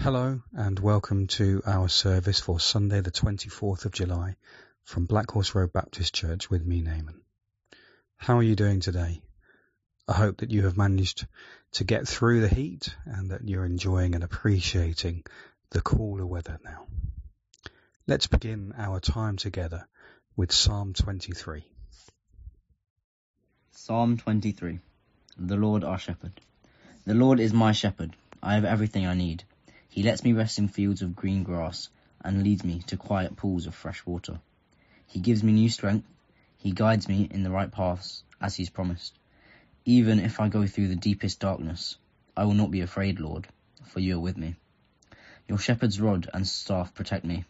Hello and welcome to our service for Sunday the 24th of July from Black Horse Road Baptist Church with me, Naaman. How are you doing today? I hope that you have managed to get through the heat and that you're enjoying and appreciating the cooler weather now. Let's begin our time together with Psalm 23. Psalm 23 The Lord our Shepherd. The Lord is my shepherd. I have everything I need. He lets me rest in fields of green grass and leads me to quiet pools of fresh water. He gives me new strength. He guides me in the right paths as he's promised. Even if I go through the deepest darkness, I will not be afraid, Lord, for you are with me. Your shepherd's rod and staff protect me.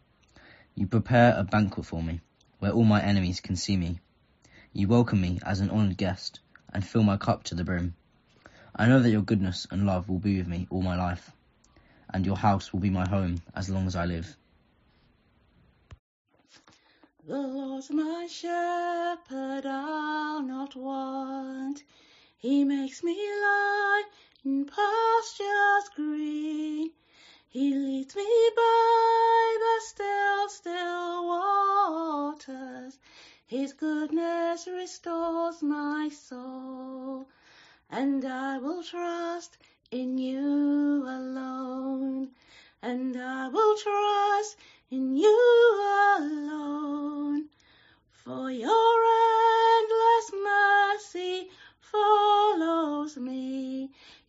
You prepare a banquet for me, where all my enemies can see me. You welcome me as an honoured guest, and fill my cup to the brim. I know that your goodness and love will be with me all my life, and your house will be my home as long as I live. The Lord's my shepherd, I'll not want. He makes me lie in pastures green. He leads me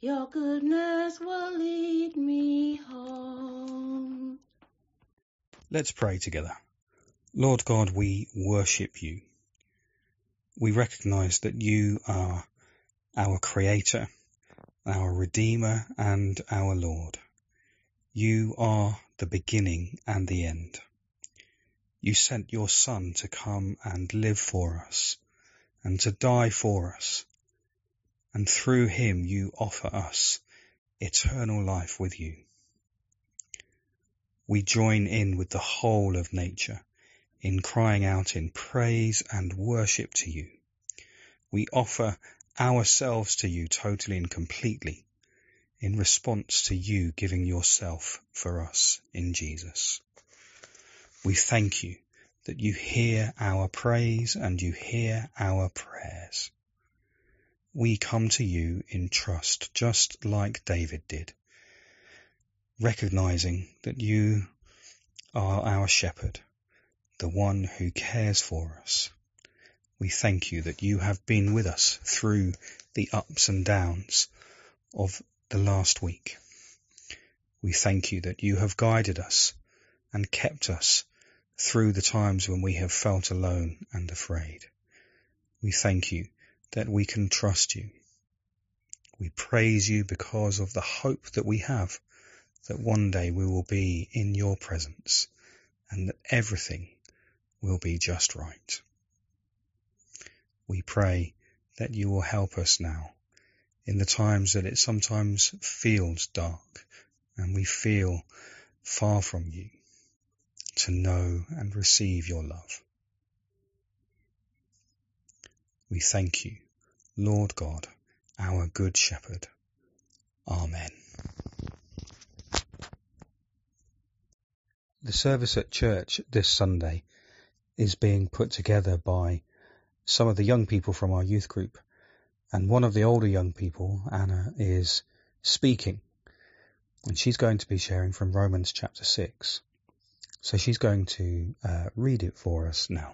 your goodness will lead me home. Let's pray together. Lord God, we worship you. We recognize that you are our creator, our redeemer and our Lord. You are the beginning and the end. You sent your Son to come and live for us and to die for us. And through him you offer us eternal life with you. We join in with the whole of nature in crying out in praise and worship to you. We offer ourselves to you totally and completely in response to you giving yourself for us in Jesus. We thank you that you hear our praise and you hear our prayers. We come to you in trust, just like David did, recognizing that you are our shepherd, the one who cares for us. We thank you that you have been with us through the ups and downs of the last week. We thank you that you have guided us and kept us through the times when we have felt alone and afraid. We thank you that we can trust you. We praise you because of the hope that we have that one day we will be in your presence and that everything will be just right. We pray that you will help us now in the times that it sometimes feels dark and we feel far from you, to know and receive your love. We thank you, Lord God, our good shepherd. Amen. The service at church this Sunday is being put together by some of the young people from our youth group and one of the older young people, Anna, is speaking. And she's going to be sharing from Romans chapter 6. So she's going to uh, read it for us now.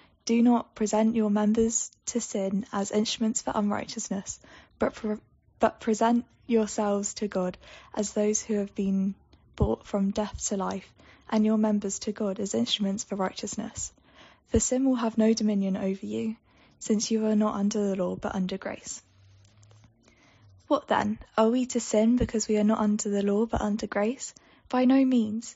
Do not present your members to sin as instruments for unrighteousness, but, pre- but present yourselves to God as those who have been brought from death to life, and your members to God as instruments for righteousness. For sin will have no dominion over you, since you are not under the law but under grace. What then? Are we to sin because we are not under the law but under grace? By no means.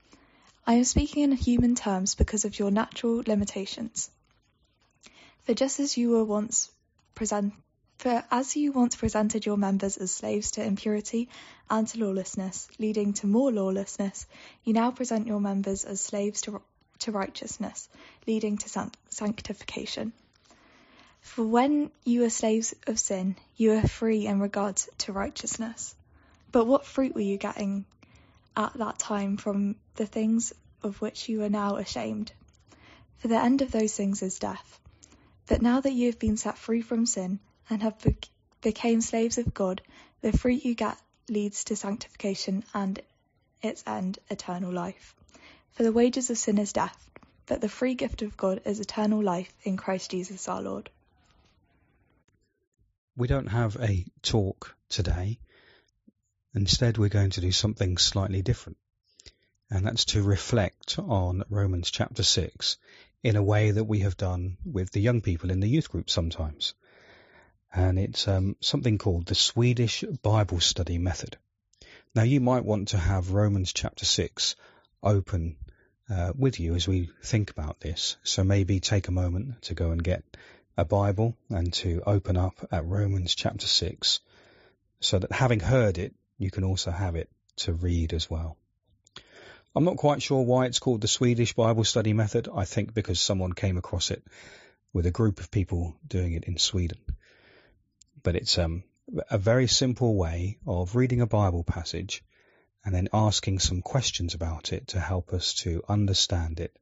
I am speaking in human terms because of your natural limitations. For just as you were once present, for as you once presented your members as slaves to impurity and to lawlessness, leading to more lawlessness, you now present your members as slaves to, to righteousness, leading to sanctification. For when you were slaves of sin, you were free in regard to righteousness. But what fruit were you getting at that time from the things of which you are now ashamed. For the end of those things is death. But now that you have been set free from sin and have be- became slaves of God, the fruit you get leads to sanctification and its end, eternal life. For the wages of sin is death, but the free gift of God is eternal life in Christ Jesus our Lord. We don't have a talk today. Instead, we're going to do something slightly different. And that's to reflect on Romans chapter 6 in a way that we have done with the young people in the youth group sometimes. And it's um, something called the Swedish Bible Study Method. Now, you might want to have Romans chapter 6 open uh, with you as we think about this. So maybe take a moment to go and get a Bible and to open up at Romans chapter 6 so that having heard it, you can also have it to read as well. I'm not quite sure why it's called the Swedish Bible study method. I think because someone came across it with a group of people doing it in Sweden. But it's um, a very simple way of reading a Bible passage and then asking some questions about it to help us to understand it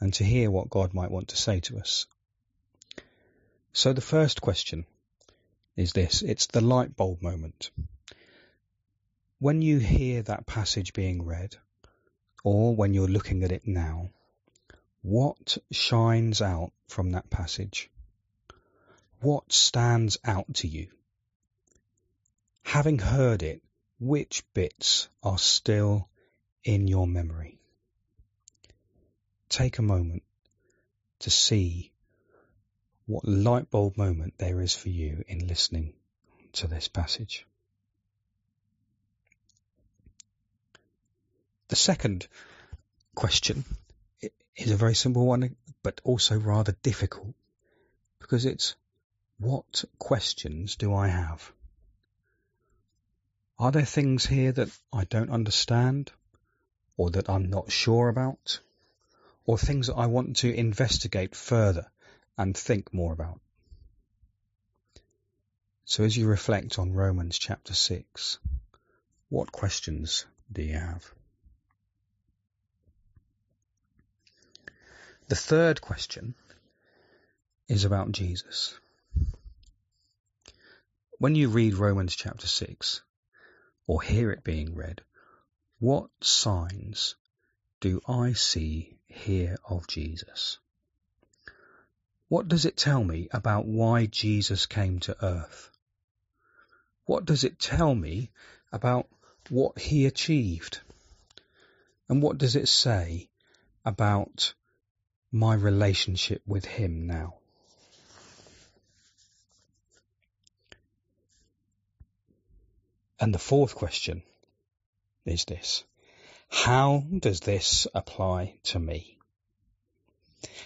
and to hear what God might want to say to us. So the first question is this. It's the light bulb moment when you hear that passage being read, or when you're looking at it now, what shines out from that passage? What stands out to you? Having heard it, which bits are still in your memory? Take a moment to see what light bulb moment there is for you in listening to this passage. The second question is a very simple one, but also rather difficult because it's what questions do I have? Are there things here that I don't understand or that I'm not sure about or things that I want to investigate further and think more about? So as you reflect on Romans chapter 6, what questions do you have? The third question is about Jesus. When you read Romans chapter 6 or hear it being read, what signs do I see here of Jesus? What does it tell me about why Jesus came to earth? What does it tell me about what he achieved? And what does it say about my relationship with Him now. And the fourth question is this. How does this apply to me?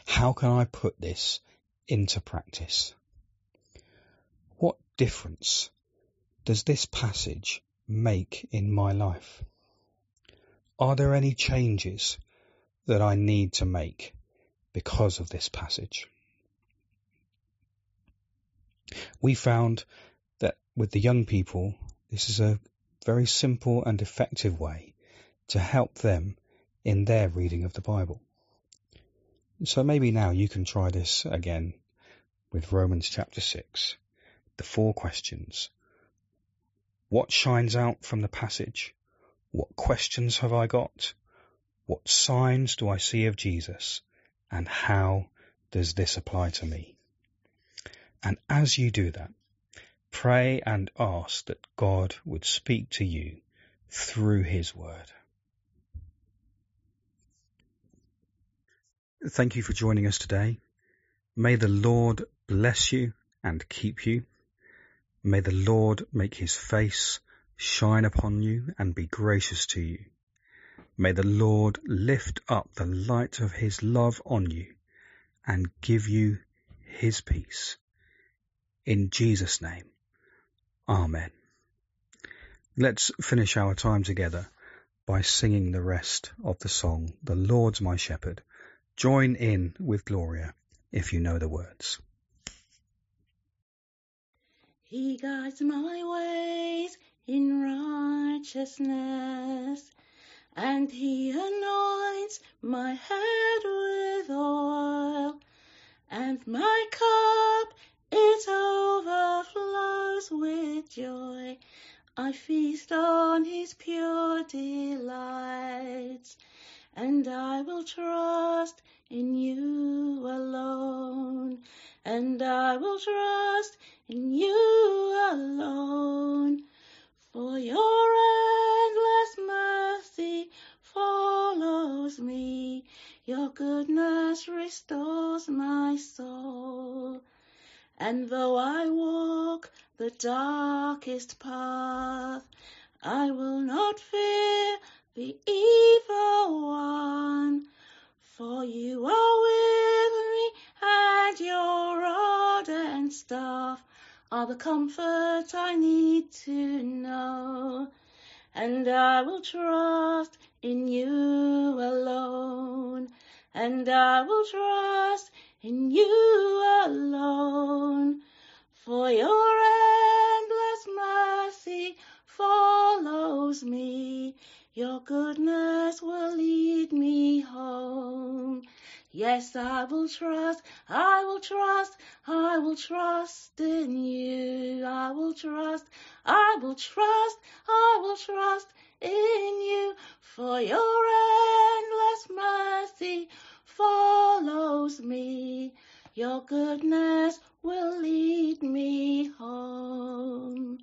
How can I put this into practice? What difference does this passage make in my life? Are there any changes that I need to make because of this passage? We found that with the young people, this is a very simple and effective way to help them in their reading of the Bible. So maybe now you can try this again with Romans chapter 6, the four questions. What shines out from the passage? What questions have I got? What signs do I see of Jesus? And how does this apply to me? And as you do that, pray and ask that God would speak to you through his word. Thank you for joining us today. May the Lord bless you and keep you. May the Lord make his face shine upon you and be gracious to you. May the Lord lift up the light of his love on you and give you his peace. In Jesus' name, Amen. Let's finish our time together by singing the rest of the song, The Lord's My Shepherd. Join in with Gloria if you know the words. He guides my ways in righteousness, and he anoints my head with oil, and my cup it overflows with joy. I feast on his pure delights and I will trust in you alone, and I will trust in you alone. And though I walk the darkest path, I will not fear the evil one. For you are with me, and your rod and staff are the comfort I need to know. And I will trust in you alone, and I will trust in you alone. For your endless mercy follows me your goodness will lead me home. Yes, I will trust, I will trust, I will trust in you. I will trust, I will trust, I will trust in you. For your endless mercy follows me. Your goodness will lead me home.